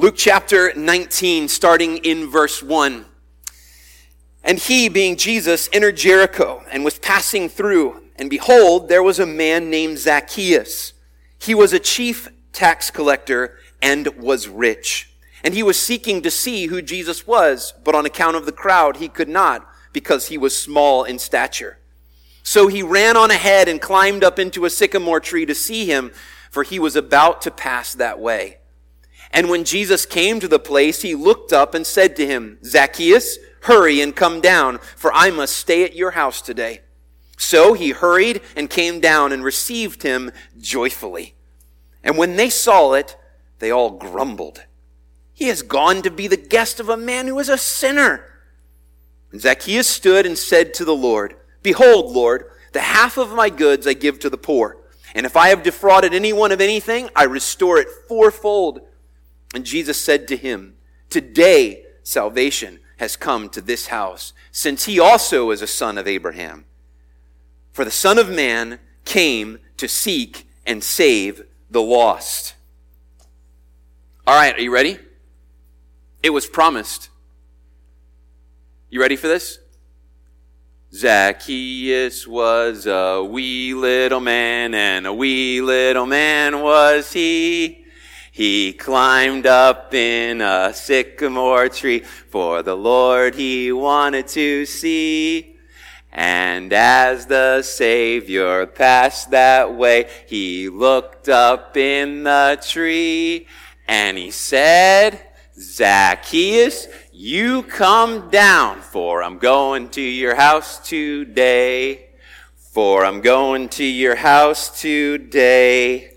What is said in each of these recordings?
Luke chapter 19, starting in verse 1. And he, being Jesus, entered Jericho and was passing through. And behold, there was a man named Zacchaeus. He was a chief tax collector and was rich. And he was seeking to see who Jesus was, but on account of the crowd, he could not because he was small in stature. So he ran on ahead and climbed up into a sycamore tree to see him, for he was about to pass that way. And when Jesus came to the place, he looked up and said to him, Zacchaeus, hurry and come down, for I must stay at your house today. So he hurried and came down and received him joyfully. And when they saw it, they all grumbled. He has gone to be the guest of a man who is a sinner. And Zacchaeus stood and said to the Lord, Behold, Lord, the half of my goods I give to the poor. And if I have defrauded anyone of anything, I restore it fourfold. And Jesus said to him, Today salvation has come to this house, since he also is a son of Abraham. For the Son of Man came to seek and save the lost. All right, are you ready? It was promised. You ready for this? Zacchaeus was a wee little man, and a wee little man was he. He climbed up in a sycamore tree for the Lord he wanted to see. And as the Savior passed that way, he looked up in the tree and he said, Zacchaeus, you come down, for I'm going to your house today. For I'm going to your house today.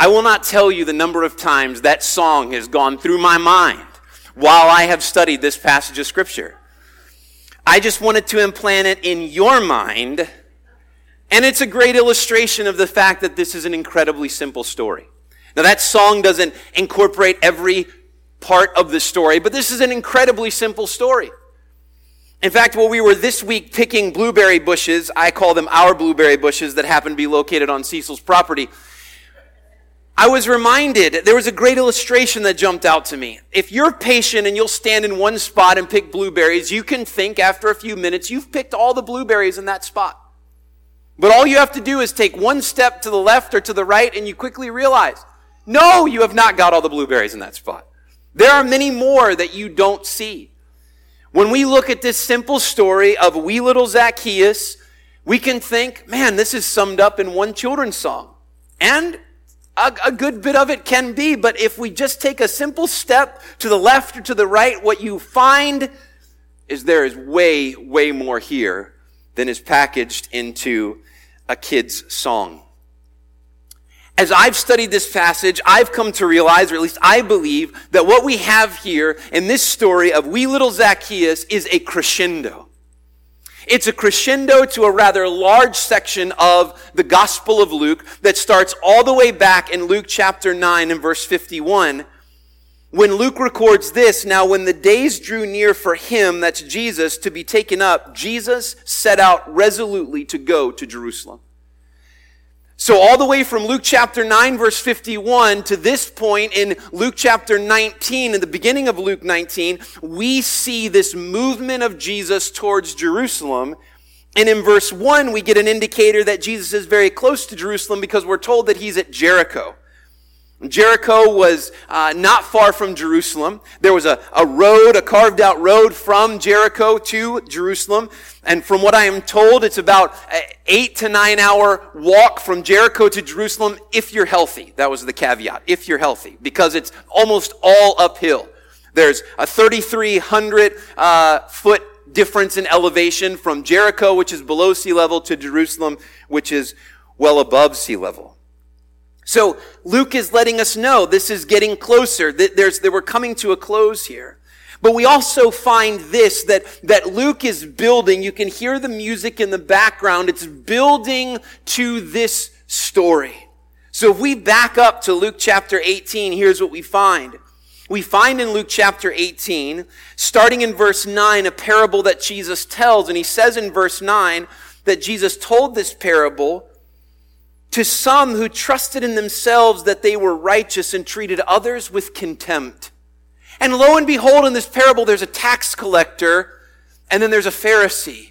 I will not tell you the number of times that song has gone through my mind while I have studied this passage of Scripture. I just wanted to implant it in your mind, and it's a great illustration of the fact that this is an incredibly simple story. Now, that song doesn't incorporate every part of the story, but this is an incredibly simple story. In fact, while we were this week picking blueberry bushes, I call them our blueberry bushes that happen to be located on Cecil's property. I was reminded, there was a great illustration that jumped out to me. If you're patient and you'll stand in one spot and pick blueberries, you can think after a few minutes you've picked all the blueberries in that spot. But all you have to do is take one step to the left or to the right and you quickly realize, no, you have not got all the blueberries in that spot. There are many more that you don't see. When we look at this simple story of wee little Zacchaeus, we can think, man, this is summed up in one children's song. And a, a, good bit of it can be, but if we just take a simple step to the left or to the right, what you find is there is way, way more here than is packaged into a kid's song. As I've studied this passage, I've come to realize, or at least I believe, that what we have here in this story of wee little Zacchaeus is a crescendo. It's a crescendo to a rather large section of the Gospel of Luke that starts all the way back in Luke chapter 9 and verse 51. When Luke records this, now when the days drew near for him, that's Jesus, to be taken up, Jesus set out resolutely to go to Jerusalem. So all the way from Luke chapter 9 verse 51 to this point in Luke chapter 19, in the beginning of Luke 19, we see this movement of Jesus towards Jerusalem. And in verse 1, we get an indicator that Jesus is very close to Jerusalem because we're told that he's at Jericho. Jericho was uh, not far from Jerusalem. There was a, a road, a carved out road from Jericho to Jerusalem. And from what I am told, it's about eight to nine hour walk from Jericho to Jerusalem if you're healthy. That was the caveat, if you're healthy, because it's almost all uphill. There's a 3,300 uh, foot difference in elevation from Jericho, which is below sea level, to Jerusalem, which is well above sea level. So Luke is letting us know this is getting closer, that, there's, that we're coming to a close here. But we also find this, that, that Luke is building. You can hear the music in the background. It's building to this story. So if we back up to Luke chapter 18, here's what we find. We find in Luke chapter 18, starting in verse 9, a parable that Jesus tells. And he says in verse 9 that Jesus told this parable to some who trusted in themselves that they were righteous and treated others with contempt. And lo and behold, in this parable, there's a tax collector and then there's a Pharisee.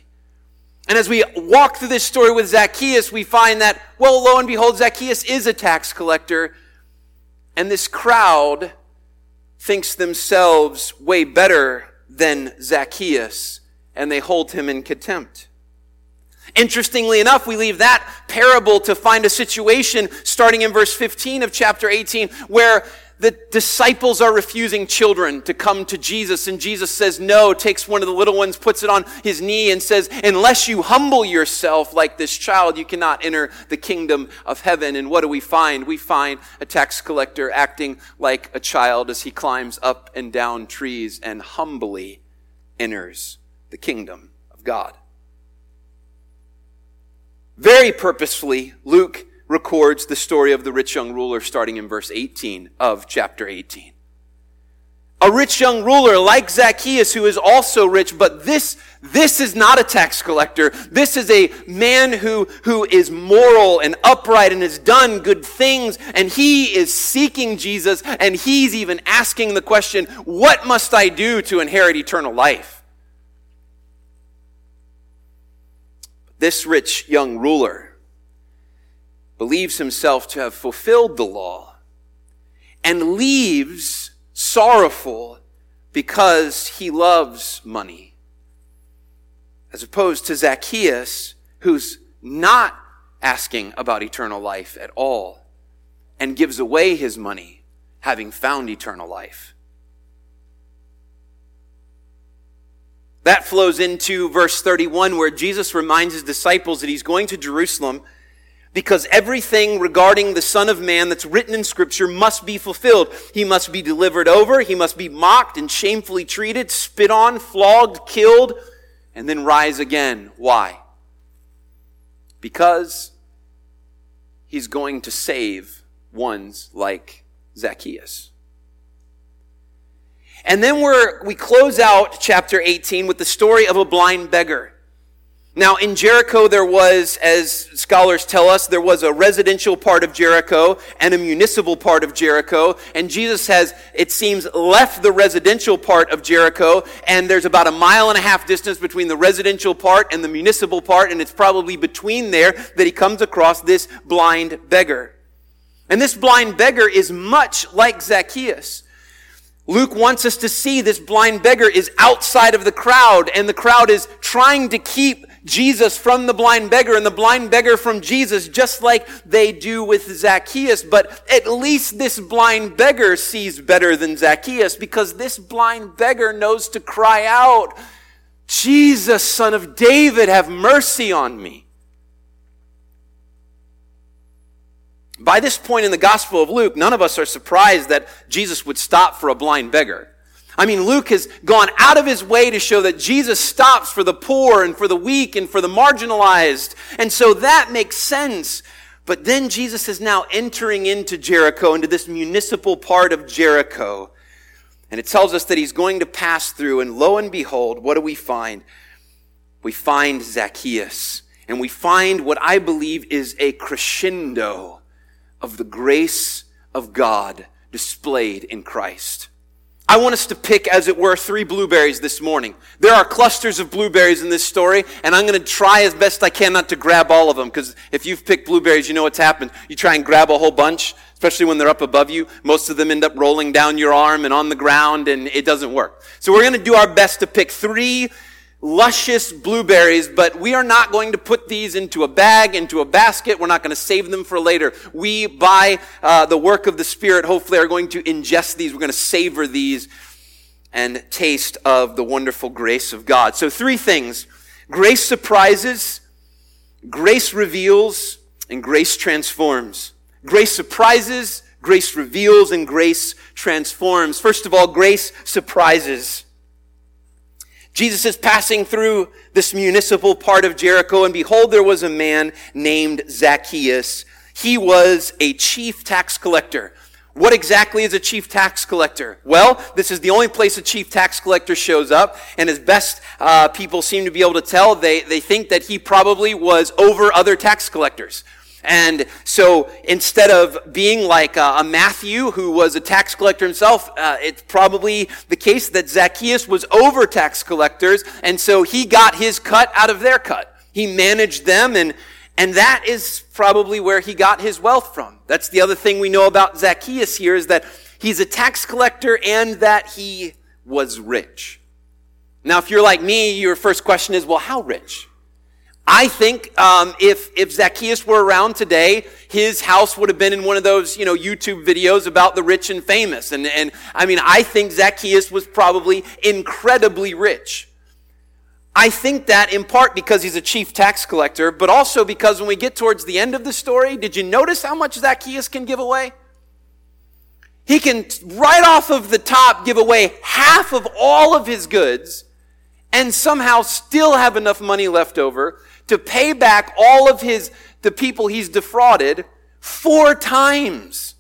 And as we walk through this story with Zacchaeus, we find that, well, lo and behold, Zacchaeus is a tax collector. And this crowd thinks themselves way better than Zacchaeus, and they hold him in contempt. Interestingly enough, we leave that parable to find a situation starting in verse 15 of chapter 18 where the disciples are refusing children to come to Jesus, and Jesus says no, takes one of the little ones, puts it on his knee, and says, Unless you humble yourself like this child, you cannot enter the kingdom of heaven. And what do we find? We find a tax collector acting like a child as he climbs up and down trees and humbly enters the kingdom of God. Very purposefully, Luke records the story of the rich young ruler starting in verse 18 of chapter 18. A rich young ruler like Zacchaeus who is also rich, but this, this is not a tax collector. This is a man who, who is moral and upright and has done good things and he is seeking Jesus and he's even asking the question, what must I do to inherit eternal life? This rich young ruler believes himself to have fulfilled the law and leaves sorrowful because he loves money. As opposed to Zacchaeus, who's not asking about eternal life at all and gives away his money, having found eternal life. That flows into verse 31, where Jesus reminds his disciples that he's going to Jerusalem because everything regarding the Son of Man that's written in Scripture must be fulfilled. He must be delivered over, he must be mocked and shamefully treated, spit on, flogged, killed, and then rise again. Why? Because he's going to save ones like Zacchaeus. And then we're, we close out chapter 18 with the story of a blind beggar. Now, in Jericho, there was, as scholars tell us, there was a residential part of Jericho and a municipal part of Jericho. And Jesus has, it seems, left the residential part of Jericho. And there's about a mile and a half distance between the residential part and the municipal part. And it's probably between there that he comes across this blind beggar. And this blind beggar is much like Zacchaeus. Luke wants us to see this blind beggar is outside of the crowd, and the crowd is trying to keep Jesus from the blind beggar and the blind beggar from Jesus, just like they do with Zacchaeus. But at least this blind beggar sees better than Zacchaeus because this blind beggar knows to cry out, Jesus, son of David, have mercy on me. By this point in the Gospel of Luke, none of us are surprised that Jesus would stop for a blind beggar. I mean, Luke has gone out of his way to show that Jesus stops for the poor and for the weak and for the marginalized. And so that makes sense. But then Jesus is now entering into Jericho, into this municipal part of Jericho. And it tells us that he's going to pass through. And lo and behold, what do we find? We find Zacchaeus. And we find what I believe is a crescendo of the grace of God displayed in Christ. I want us to pick, as it were, three blueberries this morning. There are clusters of blueberries in this story, and I'm going to try as best I can not to grab all of them, because if you've picked blueberries, you know what's happened. You try and grab a whole bunch, especially when they're up above you. Most of them end up rolling down your arm and on the ground, and it doesn't work. So we're going to do our best to pick three luscious blueberries, but we are not going to put these into a bag, into a basket. We're not going to save them for later. We, by uh, the work of the Spirit, hopefully are going to ingest these. We're going to savor these and taste of the wonderful grace of God. So three things. Grace surprises, grace reveals, and grace transforms. Grace surprises, grace reveals, and grace transforms. First of all, grace surprises. Jesus is passing through this municipal part of Jericho, and behold, there was a man named Zacchaeus. He was a chief tax collector. What exactly is a chief tax collector? Well, this is the only place a chief tax collector shows up, and as best uh, people seem to be able to tell, they, they think that he probably was over other tax collectors. And so instead of being like a, a Matthew, who was a tax collector himself, uh, it's probably the case that Zacchaeus was over tax collectors, and so he got his cut out of their cut. He managed them, and, and that is probably where he got his wealth from. That's the other thing we know about Zacchaeus here is that he's a tax collector and that he was rich. Now, if you're like me, your first question is, well, how rich? I think um, if if Zacchaeus were around today, his house would have been in one of those you know YouTube videos about the rich and famous. And and I mean, I think Zacchaeus was probably incredibly rich. I think that in part because he's a chief tax collector, but also because when we get towards the end of the story, did you notice how much Zacchaeus can give away? He can right off of the top give away half of all of his goods and somehow still have enough money left over to pay back all of his, the people he's defrauded four times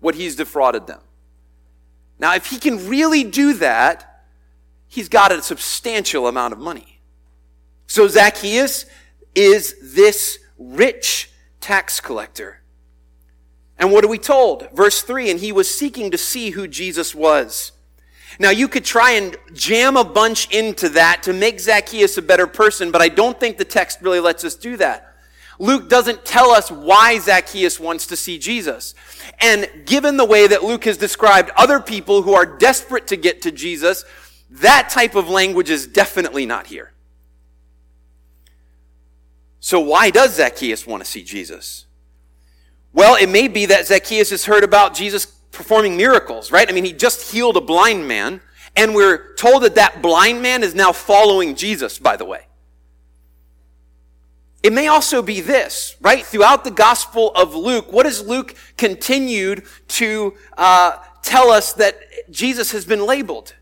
what he's defrauded them. Now, if he can really do that, he's got a substantial amount of money. So Zacchaeus is this rich tax collector. And what are we told? Verse 3 And he was seeking to see who Jesus was. Now, you could try and jam a bunch into that to make Zacchaeus a better person, but I don't think the text really lets us do that. Luke doesn't tell us why Zacchaeus wants to see Jesus. And given the way that Luke has described other people who are desperate to get to Jesus, that type of language is definitely not here. So why does Zacchaeus want to see Jesus? Well, it may be that Zacchaeus has heard about Jesus performing miracles, right? I mean, he just healed a blind man, and we're told that that blind man is now following Jesus, by the way. It may also be this, right? Throughout the Gospel of Luke, what has Luke continued to uh, tell us that Jesus has been labeled?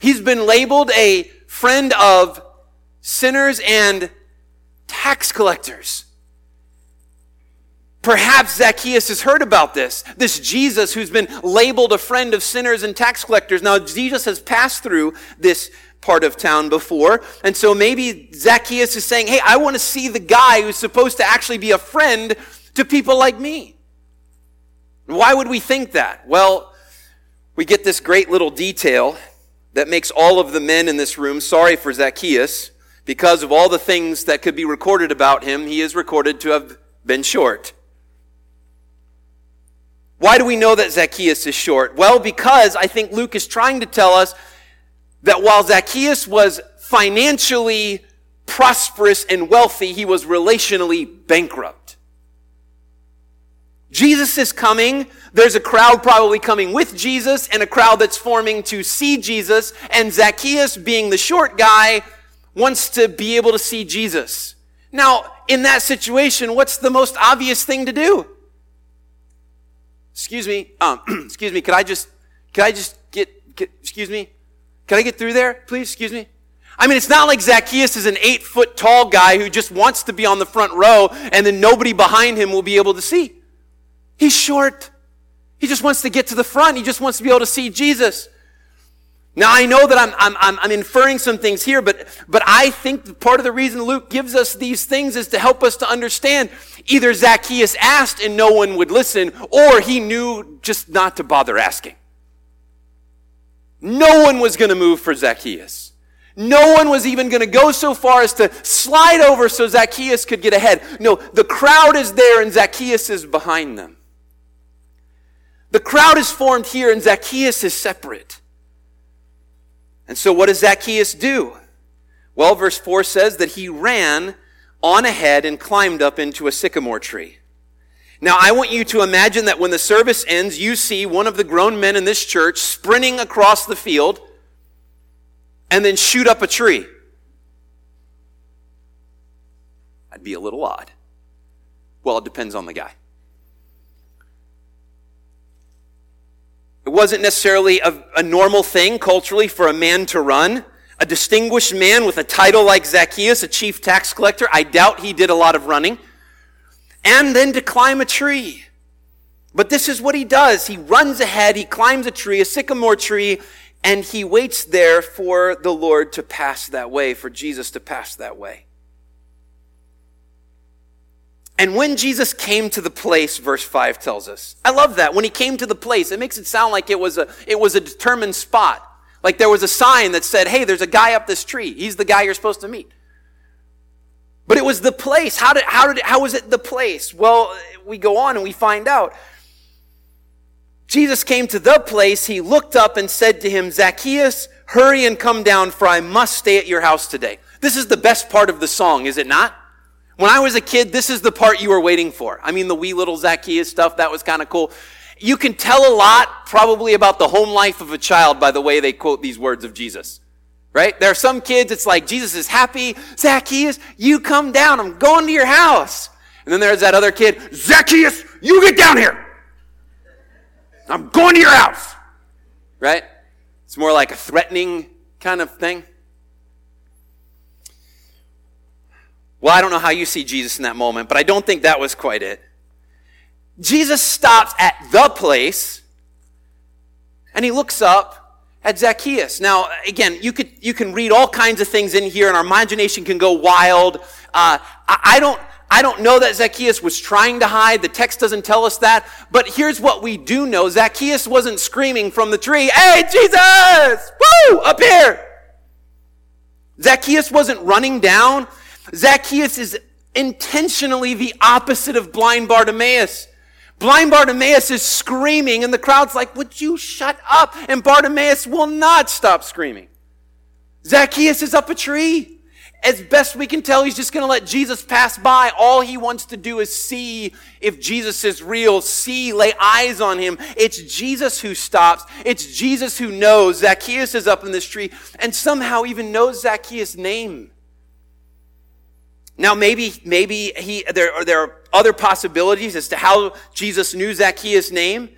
He's been labeled a friend of sinners and tax collectors. Perhaps Zacchaeus has heard about this. This Jesus who's been labeled a friend of sinners and tax collectors. Now, Jesus has passed through this part of town before. And so maybe Zacchaeus is saying, Hey, I want to see the guy who's supposed to actually be a friend to people like me. Why would we think that? Well, we get this great little detail that makes all of the men in this room sorry for Zacchaeus because of all the things that could be recorded about him. He is recorded to have been short. Why do we know that Zacchaeus is short? Well, because I think Luke is trying to tell us that while Zacchaeus was financially prosperous and wealthy, he was relationally bankrupt. Jesus is coming. There's a crowd probably coming with Jesus and a crowd that's forming to see Jesus. And Zacchaeus, being the short guy, wants to be able to see Jesus. Now, in that situation, what's the most obvious thing to do? Excuse me, um, excuse me, could I just, could I just get, get, excuse me, can I get through there, please? Excuse me. I mean, it's not like Zacchaeus is an eight foot tall guy who just wants to be on the front row and then nobody behind him will be able to see. He's short. He just wants to get to the front. He just wants to be able to see Jesus. Now I know that I'm, I'm, I'm, inferring some things here, but, but I think part of the reason Luke gives us these things is to help us to understand either Zacchaeus asked and no one would listen, or he knew just not to bother asking. No one was going to move for Zacchaeus. No one was even going to go so far as to slide over so Zacchaeus could get ahead. No, the crowd is there and Zacchaeus is behind them. The crowd is formed here and Zacchaeus is separate. And so what does Zacchaeus do? Well, verse 4 says that he ran on ahead and climbed up into a sycamore tree. Now, I want you to imagine that when the service ends, you see one of the grown men in this church sprinting across the field and then shoot up a tree. I'd be a little odd. Well, it depends on the guy. It wasn't necessarily a, a, normal thing culturally for a man to run. A distinguished man with a title like Zacchaeus, a chief tax collector, I doubt he did a lot of running. And then to climb a tree. But this is what he does. He runs ahead, he climbs a tree, a sycamore tree, and he waits there for the Lord to pass that way, for Jesus to pass that way. And when Jesus came to the place, verse 5 tells us. I love that. When he came to the place, it makes it sound like it was a, it was a determined spot. Like there was a sign that said, hey, there's a guy up this tree. He's the guy you're supposed to meet. But it was the place. How did, how did, how was it the place? Well, we go on and we find out. Jesus came to the place. He looked up and said to him, Zacchaeus, hurry and come down for I must stay at your house today. This is the best part of the song, is it not? When I was a kid, this is the part you were waiting for. I mean, the wee little Zacchaeus stuff, that was kind of cool. You can tell a lot probably about the home life of a child by the way they quote these words of Jesus. Right? There are some kids, it's like, Jesus is happy. Zacchaeus, you come down. I'm going to your house. And then there's that other kid, Zacchaeus, you get down here. I'm going to your house. Right? It's more like a threatening kind of thing. Well, I don't know how you see Jesus in that moment, but I don't think that was quite it. Jesus stops at the place and he looks up at Zacchaeus. Now, again, you could, you can read all kinds of things in here and our imagination can go wild. Uh, I, I don't, I don't know that Zacchaeus was trying to hide. The text doesn't tell us that. But here's what we do know. Zacchaeus wasn't screaming from the tree, Hey, Jesus! Woo! Up here! Zacchaeus wasn't running down. Zacchaeus is intentionally the opposite of blind Bartimaeus. Blind Bartimaeus is screaming, and the crowd's like, Would you shut up? And Bartimaeus will not stop screaming. Zacchaeus is up a tree. As best we can tell, he's just going to let Jesus pass by. All he wants to do is see if Jesus is real, see, lay eyes on him. It's Jesus who stops. It's Jesus who knows Zacchaeus is up in this tree and somehow even knows Zacchaeus' name. Now, maybe, maybe he, there, are, there are other possibilities as to how Jesus knew Zacchaeus' name.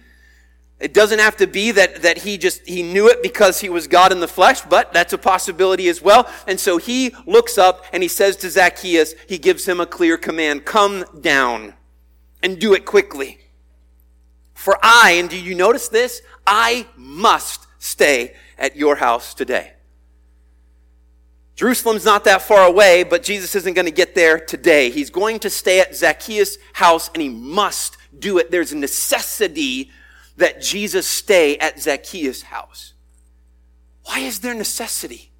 It doesn't have to be that, that he just, he knew it because he was God in the flesh, but that's a possibility as well. And so he looks up and he says to Zacchaeus, he gives him a clear command, come down and do it quickly. For I, and do you notice this? I must stay at your house today. Jerusalem's not that far away, but Jesus isn't going to get there today. He's going to stay at Zacchaeus' house and he must do it. There's a necessity that Jesus stay at Zacchaeus' house. Why is there necessity?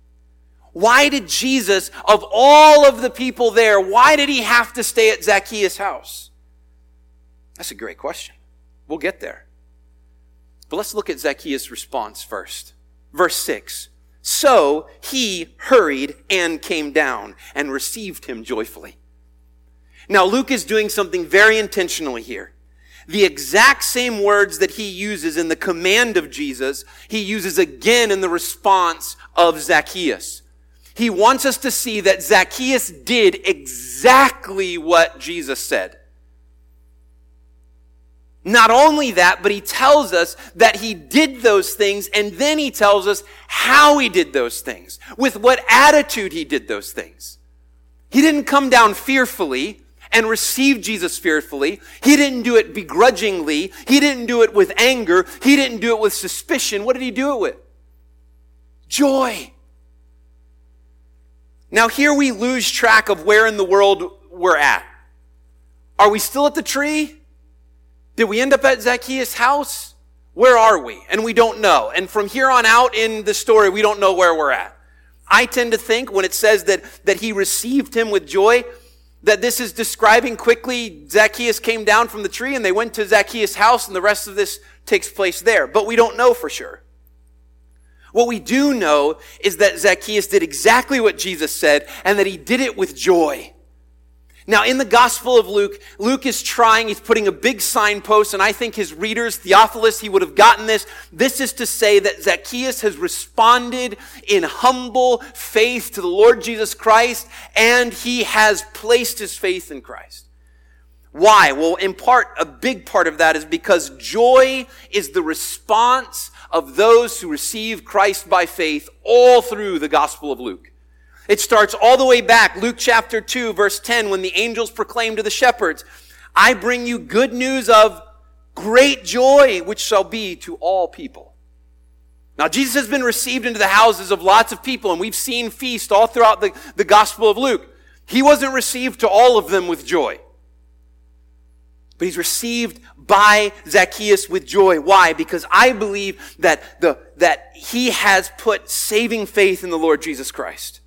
Why did Jesus, of all of the people there, why did he have to stay at Zacchaeus' house? That's a great question. We'll get there. But let's look at Zacchaeus' response first. Verse 6. So he hurried and came down and received him joyfully. Now, Luke is doing something very intentionally here. The exact same words that he uses in the command of Jesus, he uses again in the response of Zacchaeus. He wants us to see that Zacchaeus did exactly what Jesus said. Not only that, but he tells us that he did those things and then he tells us how he did those things, with what attitude he did those things. He didn't come down fearfully and receive Jesus fearfully. He didn't do it begrudgingly. He didn't do it with anger. He didn't do it with suspicion. What did he do it with? Joy. Now here we lose track of where in the world we're at. Are we still at the tree? Did we end up at Zacchaeus' house? Where are we? And we don't know. And from here on out in the story, we don't know where we're at. I tend to think when it says that, that he received him with joy, that this is describing quickly Zacchaeus came down from the tree and they went to Zacchaeus' house and the rest of this takes place there. But we don't know for sure. What we do know is that Zacchaeus did exactly what Jesus said and that he did it with joy. Now, in the Gospel of Luke, Luke is trying, he's putting a big signpost, and I think his readers, Theophilus, he would have gotten this. This is to say that Zacchaeus has responded in humble faith to the Lord Jesus Christ, and he has placed his faith in Christ. Why? Well, in part, a big part of that is because joy is the response of those who receive Christ by faith all through the Gospel of Luke. It starts all the way back, Luke chapter 2, verse 10, when the angels proclaim to the shepherds, I bring you good news of great joy, which shall be to all people. Now, Jesus has been received into the houses of lots of people, and we've seen feast all throughout the, the Gospel of Luke. He wasn't received to all of them with joy. But he's received by Zacchaeus with joy. Why? Because I believe that the, that he has put saving faith in the Lord Jesus Christ.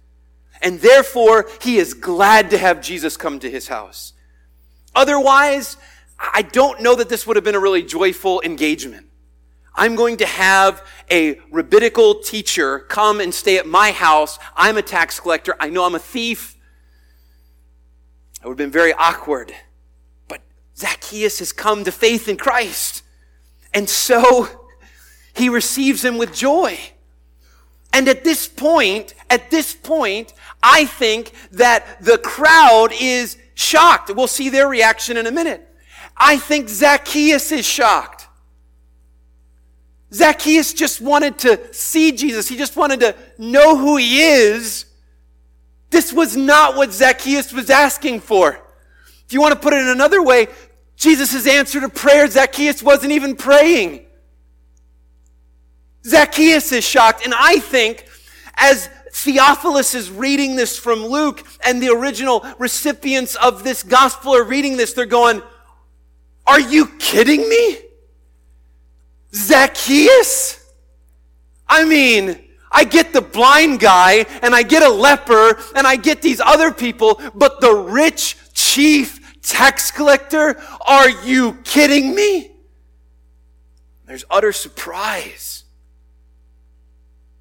And therefore, he is glad to have Jesus come to his house. Otherwise, I don't know that this would have been a really joyful engagement. I'm going to have a rabbinical teacher come and stay at my house. I'm a tax collector. I know I'm a thief. It would have been very awkward. But Zacchaeus has come to faith in Christ. And so he receives him with joy. And at this point, at this point, I think that the crowd is shocked. We'll see their reaction in a minute. I think Zacchaeus is shocked. Zacchaeus just wanted to see Jesus. He just wanted to know who he is. This was not what Zacchaeus was asking for. If you want to put it in another way, Jesus' answer to prayer, Zacchaeus wasn't even praying. Zacchaeus is shocked. And I think as Theophilus is reading this from Luke and the original recipients of this gospel are reading this, they're going, Are you kidding me? Zacchaeus? I mean, I get the blind guy and I get a leper and I get these other people, but the rich chief tax collector? Are you kidding me? There's utter surprise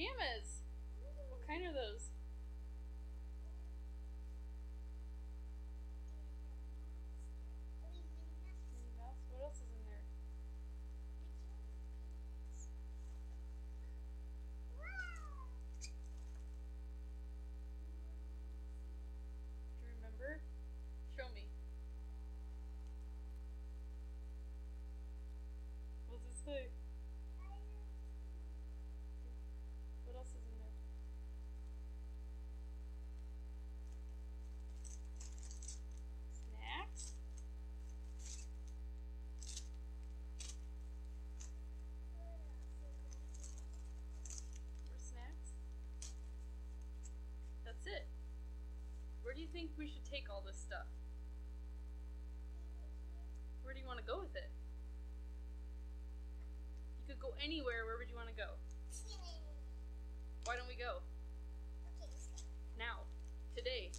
pajamas. What kind are those? What else is in there? Do you remember? Show me. What's it say? do you think we should take all this stuff? Where do you want to go with it? You could go anywhere. Where would you want to go? Why don't we go? Now. Today.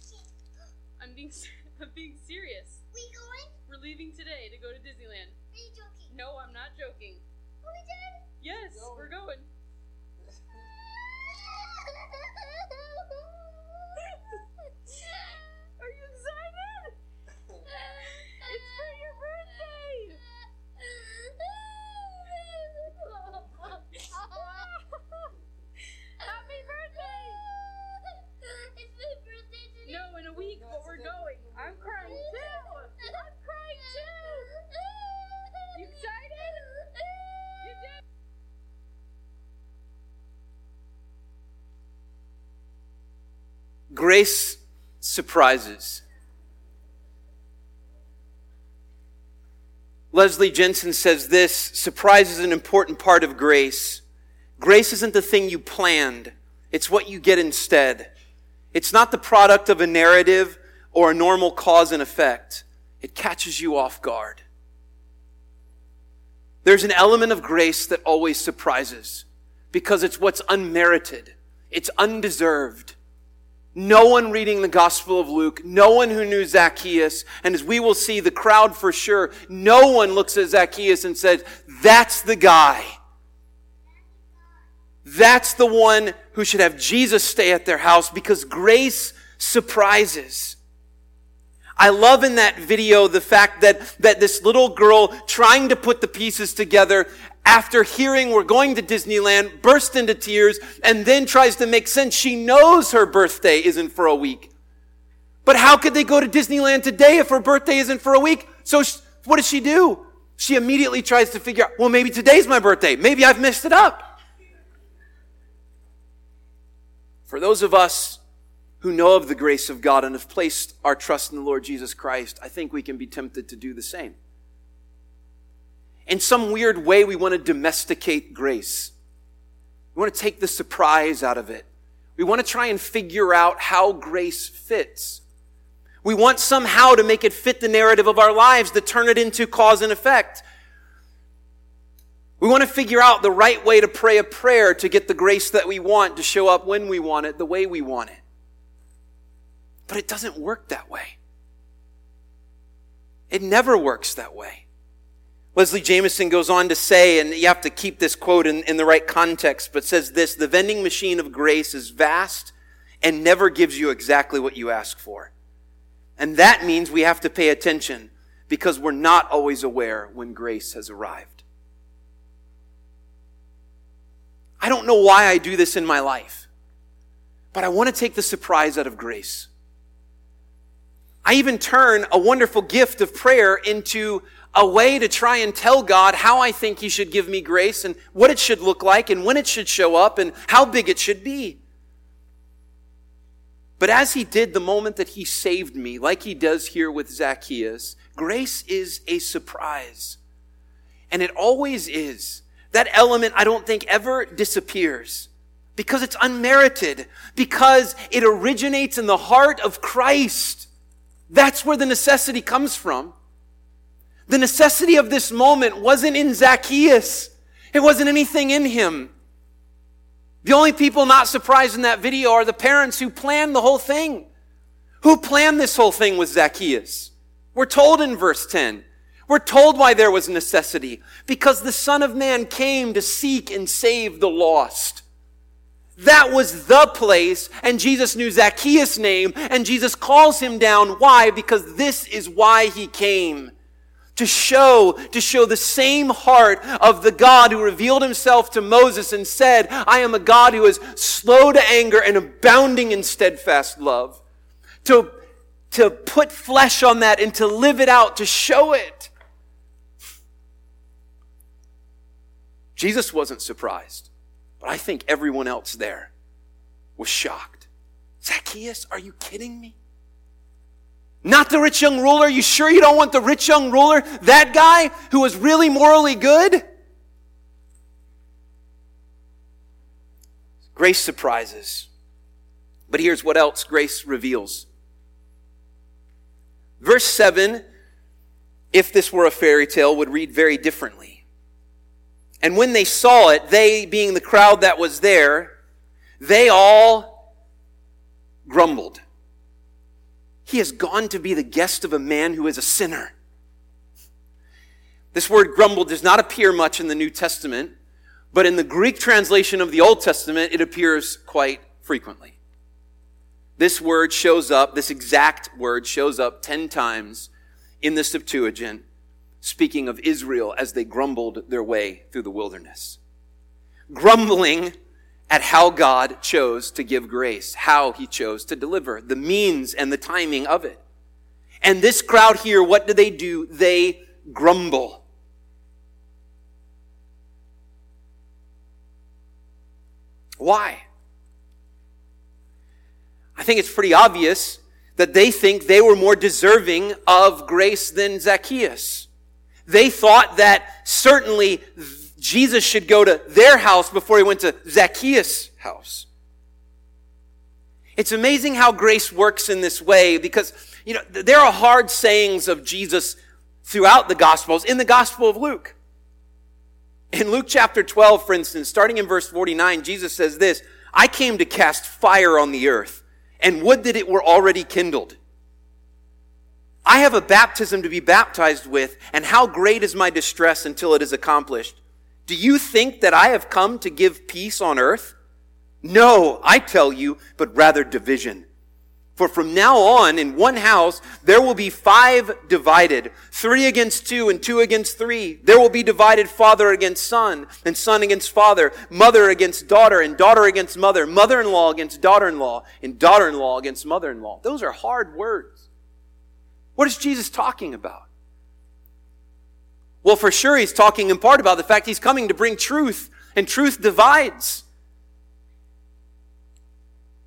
I'm being I'm being serious. We going? We're leaving today to go to Disneyland. Are you joking? No, I'm not joking. Are we done? Yes, we're going. Grace surprises. Leslie Jensen says this surprise is an important part of grace. Grace isn't the thing you planned, it's what you get instead. It's not the product of a narrative or a normal cause and effect, it catches you off guard. There's an element of grace that always surprises. because it's what's unmerited. It's undeserved. No one reading the Gospel of Luke, no one who knew Zacchaeus, and as we will see, the crowd for sure, no one looks at Zacchaeus and says, that's the guy. That's the one who should have Jesus stay at their house because grace surprises. I love in that video the fact that, that this little girl trying to put the pieces together after hearing we're going to Disneyland burst into tears and then tries to make sense. She knows her birthday isn't for a week. But how could they go to Disneyland today if her birthday isn't for a week? So sh- what does she do? She immediately tries to figure out, well, maybe today's my birthday. Maybe I've messed it up. For those of us who know of the grace of God and have placed our trust in the Lord Jesus Christ, I think we can be tempted to do the same. In some weird way, we want to domesticate grace. We want to take the surprise out of it. We want to try and figure out how grace fits. We want somehow to make it fit the narrative of our lives, to turn it into cause and effect. We want to figure out the right way to pray a prayer to get the grace that we want to show up when we want it, the way we want it. But it doesn't work that way. It never works that way. Leslie Jamison goes on to say, and you have to keep this quote in, in the right context, but says this The vending machine of grace is vast and never gives you exactly what you ask for. And that means we have to pay attention because we're not always aware when grace has arrived. I don't know why I do this in my life, but I want to take the surprise out of grace. I even turn a wonderful gift of prayer into a way to try and tell God how I think He should give me grace and what it should look like and when it should show up and how big it should be. But as He did the moment that He saved me, like He does here with Zacchaeus, grace is a surprise. And it always is. That element I don't think ever disappears because it's unmerited, because it originates in the heart of Christ. That's where the necessity comes from. The necessity of this moment wasn't in Zacchaeus. It wasn't anything in him. The only people not surprised in that video are the parents who planned the whole thing. Who planned this whole thing with Zacchaeus? We're told in verse 10. We're told why there was necessity. Because the Son of Man came to seek and save the lost. That was the place, and Jesus knew Zacchaeus' name, and Jesus calls him down. Why? Because this is why he came to show, to show the same heart of the God who revealed himself to Moses and said, I am a God who is slow to anger and abounding in steadfast love. To, to put flesh on that and to live it out, to show it. Jesus wasn't surprised, but I think everyone else there was shocked. Zacchaeus, are you kidding me? Not the rich young ruler. You sure you don't want the rich young ruler? That guy who was really morally good? Grace surprises. But here's what else grace reveals. Verse 7, if this were a fairy tale, would read very differently. And when they saw it, they being the crowd that was there, they all grumbled. He has gone to be the guest of a man who is a sinner. This word grumble does not appear much in the New Testament, but in the Greek translation of the Old Testament, it appears quite frequently. This word shows up, this exact word shows up 10 times in the Septuagint, speaking of Israel as they grumbled their way through the wilderness. Grumbling at how God chose to give grace, how he chose to deliver, the means and the timing of it. And this crowd here, what do they do? They grumble. Why? I think it's pretty obvious that they think they were more deserving of grace than Zacchaeus. They thought that certainly Jesus should go to their house before he went to Zacchaeus' house. It's amazing how grace works in this way because, you know, there are hard sayings of Jesus throughout the Gospels, in the Gospel of Luke. In Luke chapter 12, for instance, starting in verse 49, Jesus says this, I came to cast fire on the earth, and would that it were already kindled. I have a baptism to be baptized with, and how great is my distress until it is accomplished. Do you think that I have come to give peace on earth? No, I tell you, but rather division. For from now on, in one house, there will be five divided, three against two and two against three. There will be divided father against son, and son against father, mother against daughter, and daughter against mother, mother-in-law against daughter-in-law, and daughter-in-law against mother-in-law. Those are hard words. What is Jesus talking about? Well, for sure, he's talking in part about the fact he's coming to bring truth, and truth divides.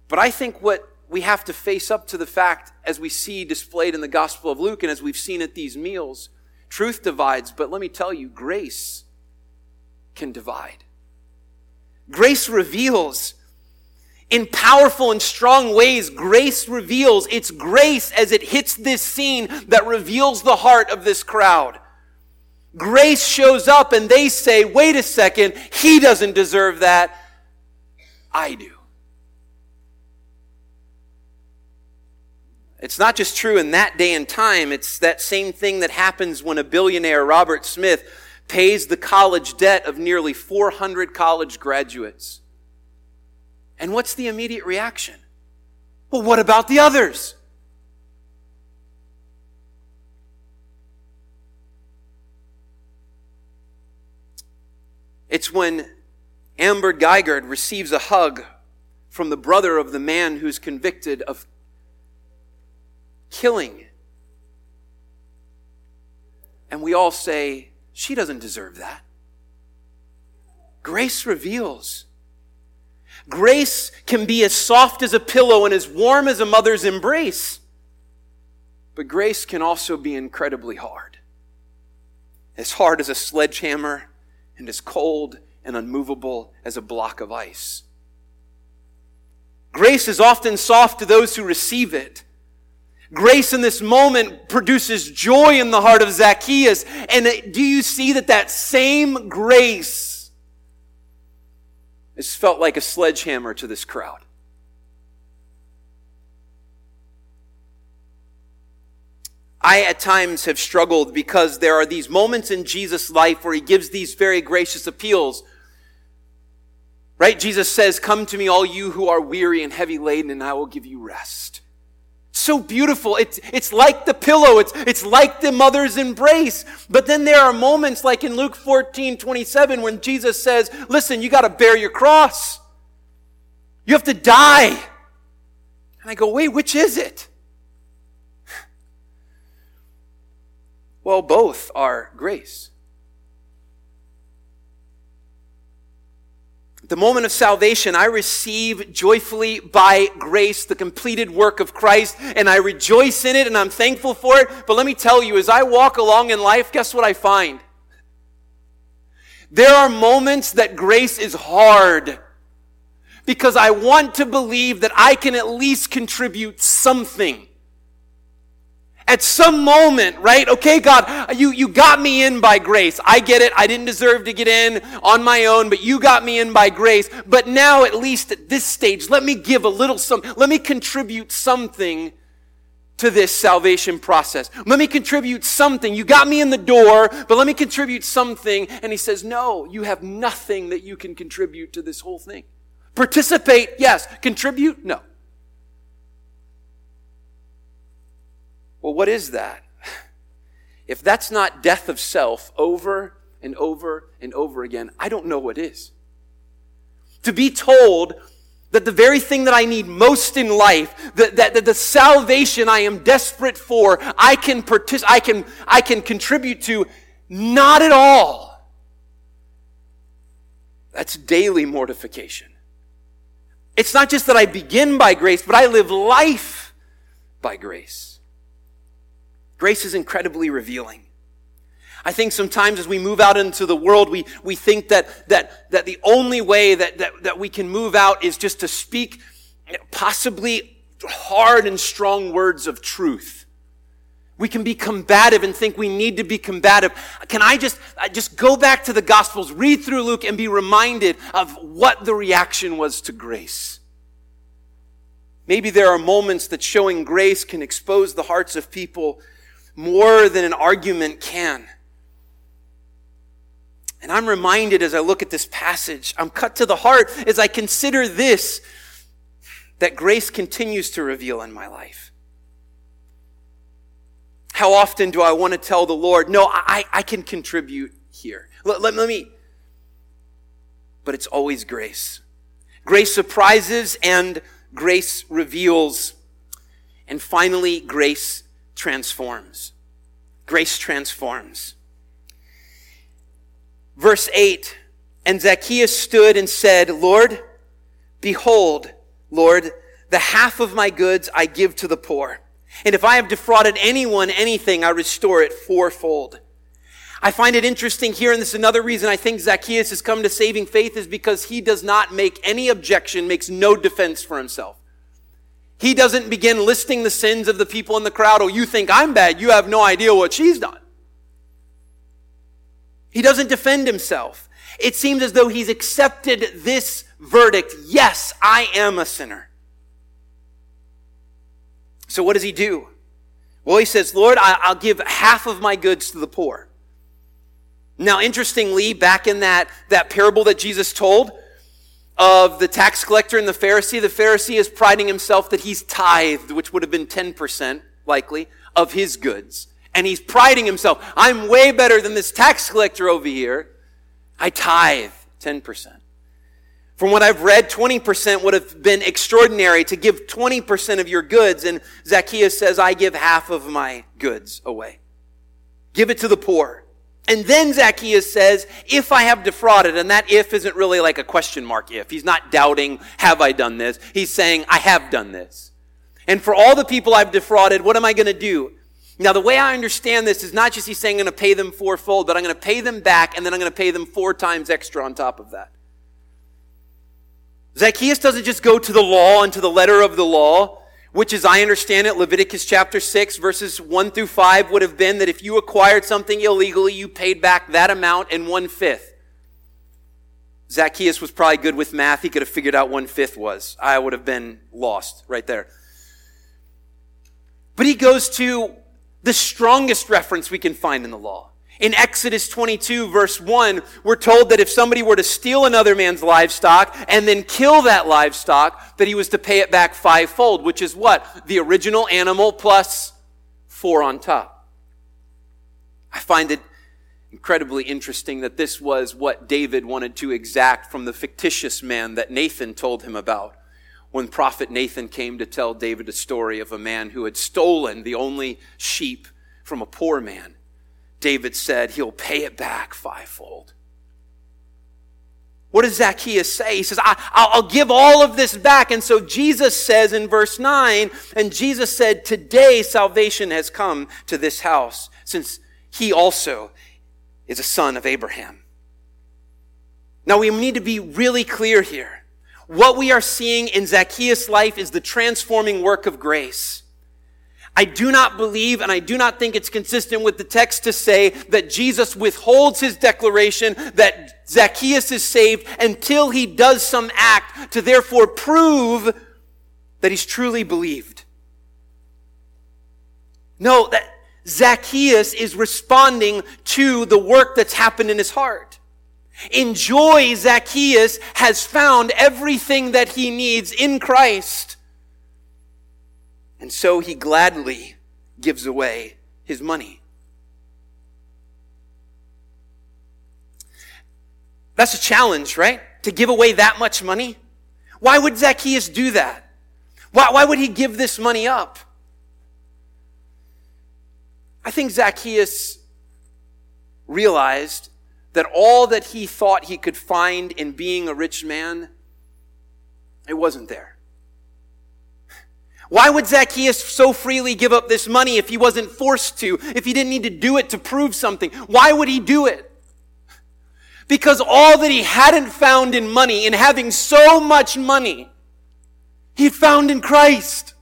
But I think what we have to face up to the fact, as we see displayed in the Gospel of Luke and as we've seen at these meals, truth divides, but let me tell you, grace can divide. Grace reveals in powerful and strong ways. Grace reveals. It's grace as it hits this scene that reveals the heart of this crowd. Grace shows up and they say, wait a second, he doesn't deserve that. I do. It's not just true in that day and time, it's that same thing that happens when a billionaire, Robert Smith, pays the college debt of nearly 400 college graduates. And what's the immediate reaction? Well, what about the others? It's when Amber Guyger receives a hug from the brother of the man who's convicted of killing. And we all say, she doesn't deserve that. Grace reveals. Grace can be as soft as a pillow and as warm as a mother's embrace. But grace can also be incredibly hard. As hard as a sledgehammer and as cold and unmovable as a block of ice. Grace is often soft to those who receive it, Grace in this moment produces joy in the heart of Zacchaeus. And do you see that that same grace is felt like a sledgehammer to this crowd? I at times have struggled because there are these moments in Jesus' life where he gives these very gracious appeals. Right? Jesus says, Come to me, all you who are weary and heavy laden, and I will give you rest so beautiful. It's, it's like the pillow. It's, it's like the mother's embrace. But then there are moments like in Luke 14, 27 when Jesus says, listen, you got to bear your cross. You have to die. And I go, wait, which is it? Well, both are grace. the moment of salvation, I receive joyfully by grace the completed work of Christ, and I rejoice in it, and I'm thankful for it. But let me tell you, as I walk along in life, guess what I find? There are moments that grace is hard because I want to believe that I can at least contribute something. At some moment, right? Okay, God, you, you got me in by grace. I get it. I didn't deserve to get in on my own, but you got me in by grace. But now, at least at this stage, let me give a little some, let me contribute something to this salvation process. Let me contribute something. You got me in the door, but let me contribute something. And he says, no, you have nothing that you can contribute to this whole thing. Participate, yes. Contribute, no. Well, what is that? If that's not death of self over and over and over again, I don't know what is. To be told that the very thing that I need most in life, that, that, that the salvation I am desperate for, I can partic- I can, I can contribute to, not at all. That's daily mortification. It's not just that I begin by grace, but I live life by grace. Grace is incredibly revealing. I think sometimes as we move out into the world, we, we think that, that, that the only way that, that, that we can move out is just to speak possibly hard and strong words of truth. We can be combative and think we need to be combative. Can I just, I just go back to the Gospels, read through Luke, and be reminded of what the reaction was to grace? Maybe there are moments that showing grace can expose the hearts of people more than an argument can. And I'm reminded as I look at this passage, I'm cut to the heart as I consider this that grace continues to reveal in my life. How often do I want to tell the Lord, no, I, I can contribute here? Let, let, let me. But it's always grace. Grace surprises and grace reveals. And finally, grace transforms. Grace transforms. Verse 8 And Zacchaeus stood and said, Lord, behold, Lord, the half of my goods I give to the poor. And if I have defrauded anyone anything, I restore it fourfold. I find it interesting here, and this is another reason I think Zacchaeus has come to saving faith is because he does not make any objection, makes no defense for himself. He doesn't begin listing the sins of the people in the crowd. Oh, you think I'm bad. You have no idea what she's done. He doesn't defend himself. It seems as though he's accepted this verdict. Yes, I am a sinner. So what does he do? Well, he says, Lord, I'll give half of my goods to the poor. Now, interestingly, back in that, that parable that Jesus told of the tax collector and the Pharisee, the Pharisee is priding himself that he's tithed, which would have been 10% likely, of his goods. And he's priding himself. I'm way better than this tax collector over here. I tithe 10%. From what I've read, 20% would have been extraordinary to give 20% of your goods. And Zacchaeus says, I give half of my goods away. Give it to the poor. And then Zacchaeus says, if I have defrauded, and that if isn't really like a question mark if. He's not doubting, have I done this? He's saying, I have done this. And for all the people I've defrauded, what am I going to do? Now, the way I understand this is not just he's saying I'm going to pay them fourfold, but I'm going to pay them back, and then I'm going to pay them four times extra on top of that. Zacchaeus doesn't just go to the law and to the letter of the law, which as I understand it, Leviticus chapter 6 verses 1 through 5 would have been that if you acquired something illegally, you paid back that amount and one fifth. Zacchaeus was probably good with math. He could have figured out one fifth was. I would have been lost right there. But he goes to the strongest reference we can find in the law. In Exodus 22 verse 1, we're told that if somebody were to steal another man's livestock and then kill that livestock, that he was to pay it back fivefold, which is what? The original animal plus four on top. I find it incredibly interesting that this was what David wanted to exact from the fictitious man that Nathan told him about. When prophet Nathan came to tell David a story of a man who had stolen the only sheep from a poor man David said he'll pay it back fivefold. What does Zacchaeus say? He says, I, will give all of this back. And so Jesus says in verse 9, and Jesus said, Today salvation has come to this house, since he also is a son of Abraham. Now we need to be really clear here. What we are seeing in Zacchaeus' life is the transforming work of grace. I do not believe and I do not think it's consistent with the text to say that Jesus withholds his declaration that Zacchaeus is saved until he does some act to therefore prove that he's truly believed. No, that Zacchaeus is responding to the work that's happened in his heart. In joy, Zacchaeus has found everything that he needs in Christ. And so he gladly gives away his money. That's a challenge, right? To give away that much money. Why would Zacchaeus do that? Why, why would he give this money up? I think Zacchaeus realized that all that he thought he could find in being a rich man, it wasn't there. Why would Zacchaeus so freely give up this money if he wasn't forced to, if he didn't need to do it to prove something? Why would he do it? Because all that he hadn't found in money, in having so much money, he found in Christ.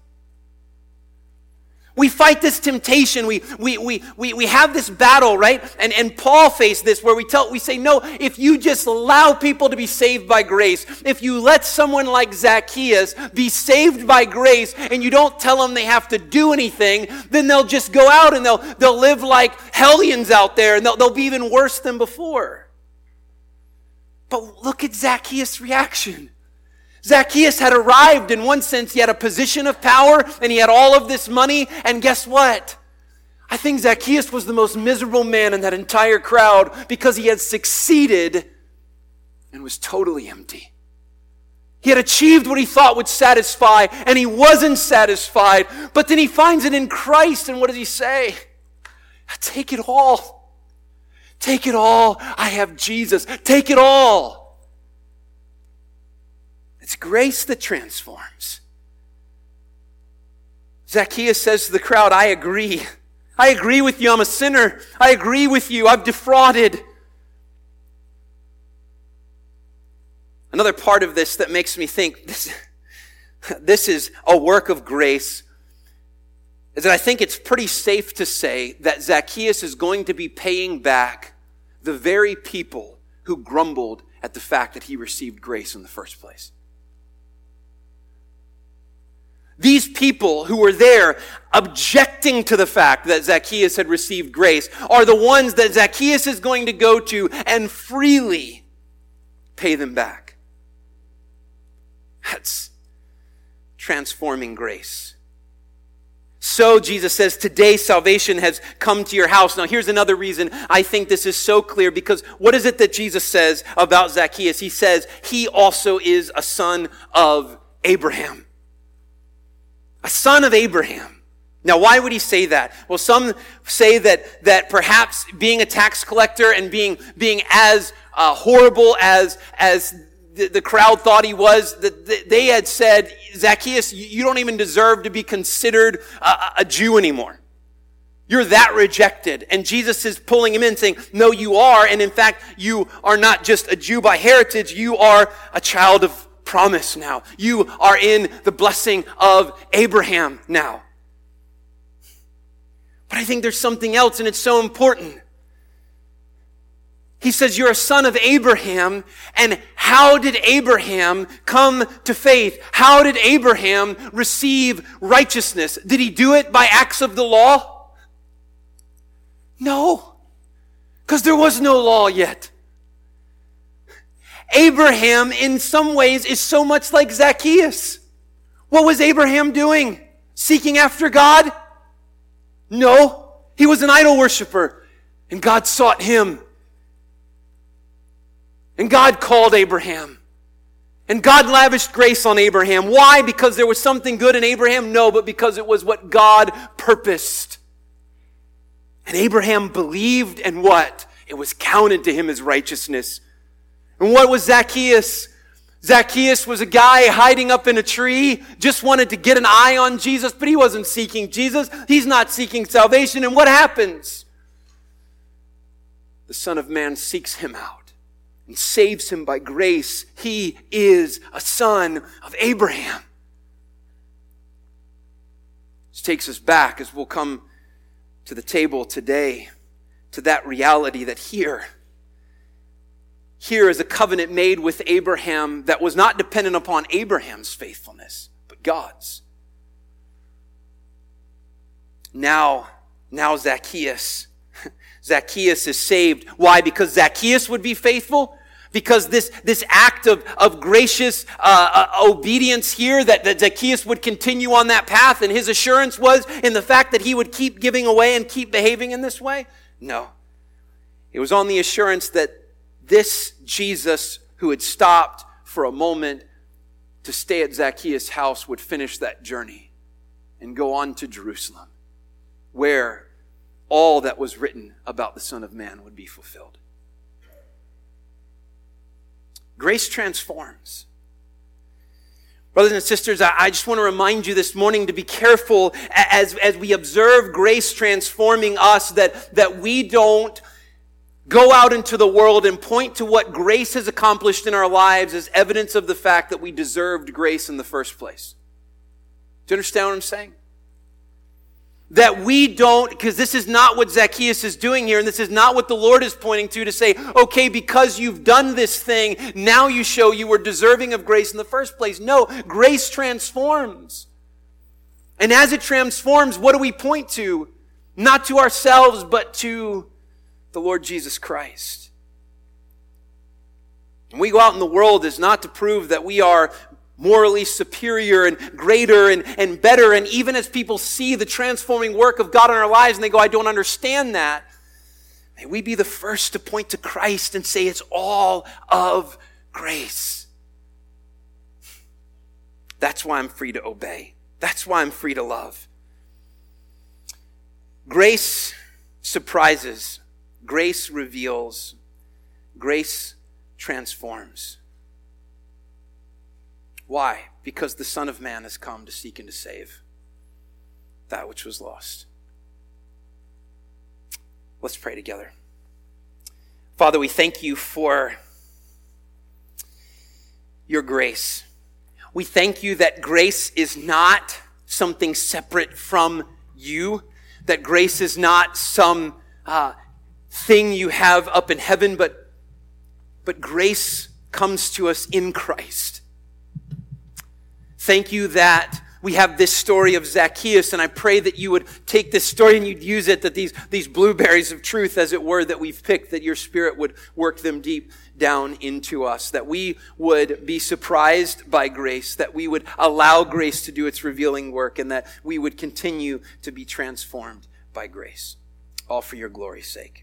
We fight this temptation. We, we, we, we, we have this battle, right? And, and Paul faced this where we tell, we say, no, if you just allow people to be saved by grace, if you let someone like Zacchaeus be saved by grace and you don't tell them they have to do anything, then they'll just go out and they'll, they'll live like hellions out there and they'll, they'll be even worse than before. But look at Zacchaeus' reaction. Zacchaeus had arrived in one sense. He had a position of power and he had all of this money. And guess what? I think Zacchaeus was the most miserable man in that entire crowd because he had succeeded and was totally empty. He had achieved what he thought would satisfy and he wasn't satisfied. But then he finds it in Christ. And what does he say? Take it all. Take it all. I have Jesus. Take it all. It's grace that transforms. Zacchaeus says to the crowd, I agree. I agree with you. I'm a sinner. I agree with you. I've defrauded. Another part of this that makes me think this, this is a work of grace is that I think it's pretty safe to say that Zacchaeus is going to be paying back the very people who grumbled at the fact that he received grace in the first place. These people who were there objecting to the fact that Zacchaeus had received grace are the ones that Zacchaeus is going to go to and freely pay them back. That's transforming grace. So Jesus says, today salvation has come to your house. Now here's another reason I think this is so clear because what is it that Jesus says about Zacchaeus? He says, he also is a son of Abraham a son of Abraham. Now, why would he say that? Well, some say that, that perhaps being a tax collector and being, being as uh, horrible as, as the, the, crowd thought he was, that they had said, Zacchaeus, you don't even deserve to be considered a, a Jew anymore. You're that rejected. And Jesus is pulling him in saying, no, you are. And in fact, you are not just a Jew by heritage. You are a child of promise now. You are in the blessing of Abraham now. But I think there's something else, and it's so important. He says, You're a son of Abraham. And how did Abraham come to faith? How did Abraham receive righteousness? Did he do it by acts of the law? No, because there was no law yet. Abraham, in some ways, is so much like Zacchaeus. What was Abraham doing? Seeking after God? No. He was an idol worshiper, and God sought him. And God called Abraham. And God lavished grace on Abraham. Why? Because there was something good in Abraham? No, but because it was what God purposed. And Abraham believed, and what? It was counted to him as righteousness. And what was Zacchaeus? Zacchaeus was a guy hiding up in a tree, just wanted to get an eye on Jesus, but he wasn't seeking Jesus. He's not seeking salvation. And what happens? The Son of Man seeks him out and saves him by grace. He is a son of Abraham. This takes us back as we'll come to the table today to that reality that here, here is a covenant made with Abraham that was not dependent upon Abraham's faithfulness, but God's. Now, now Zacchaeus. Zacchaeus is saved. Why? Because Zacchaeus would be faithful? Because this, this act of, of gracious uh, uh, obedience here, that, that Zacchaeus would continue on that path, and his assurance was in the fact that he would keep giving away and keep behaving in this way? No. It was on the assurance that this Jesus who had stopped for a moment to stay at Zacchaeus' house would finish that journey and go on to Jerusalem, where all that was written about the Son of Man would be fulfilled. Grace transforms. Brothers and sisters, I, just want to remind you this morning to be careful as, as we observe grace transforming us that, that we don't go out into the world and point to what grace has accomplished in our lives as evidence of the fact that we deserved grace in the first place. Do you understand what I'm saying? that we don't, because this is not what Zacchaeus is doing here, and this is not what the Lord is pointing to, to say, okay, because you've done this thing, now you show you were deserving of grace in the first place. No, grace transforms. And as it transforms, what do we point to? Not to ourselves, but to the Lord Jesus Christ. And we go out in the world is not to prove that we are morally superior and greater and, and better. And even as people see the transforming work of God in our lives and they go, I don't understand that, may we be the first to point to Christ and say it's all of grace. That's why I'm free to obey. That's why I'm free to love. Grace surprises, grace reveals, grace transforms. Why? Because the Son of Man has come to seek and to save that which was lost. Let's pray together. Father, we thank you for your grace. We thank you that grace is not something separate from you, that grace is not some uh, thing you have up in heaven, but, but grace comes to us in Christ. Thank you that we have this story of Zacchaeus, and I pray that you would take this story and you'd use it, that these, these blueberries of truth, as it were, that we've picked, that your spirit would work them deep down into us, that we would be surprised by grace, that we would allow grace to do its revealing work, and that we would continue to be transformed by grace. All for your glory's sake.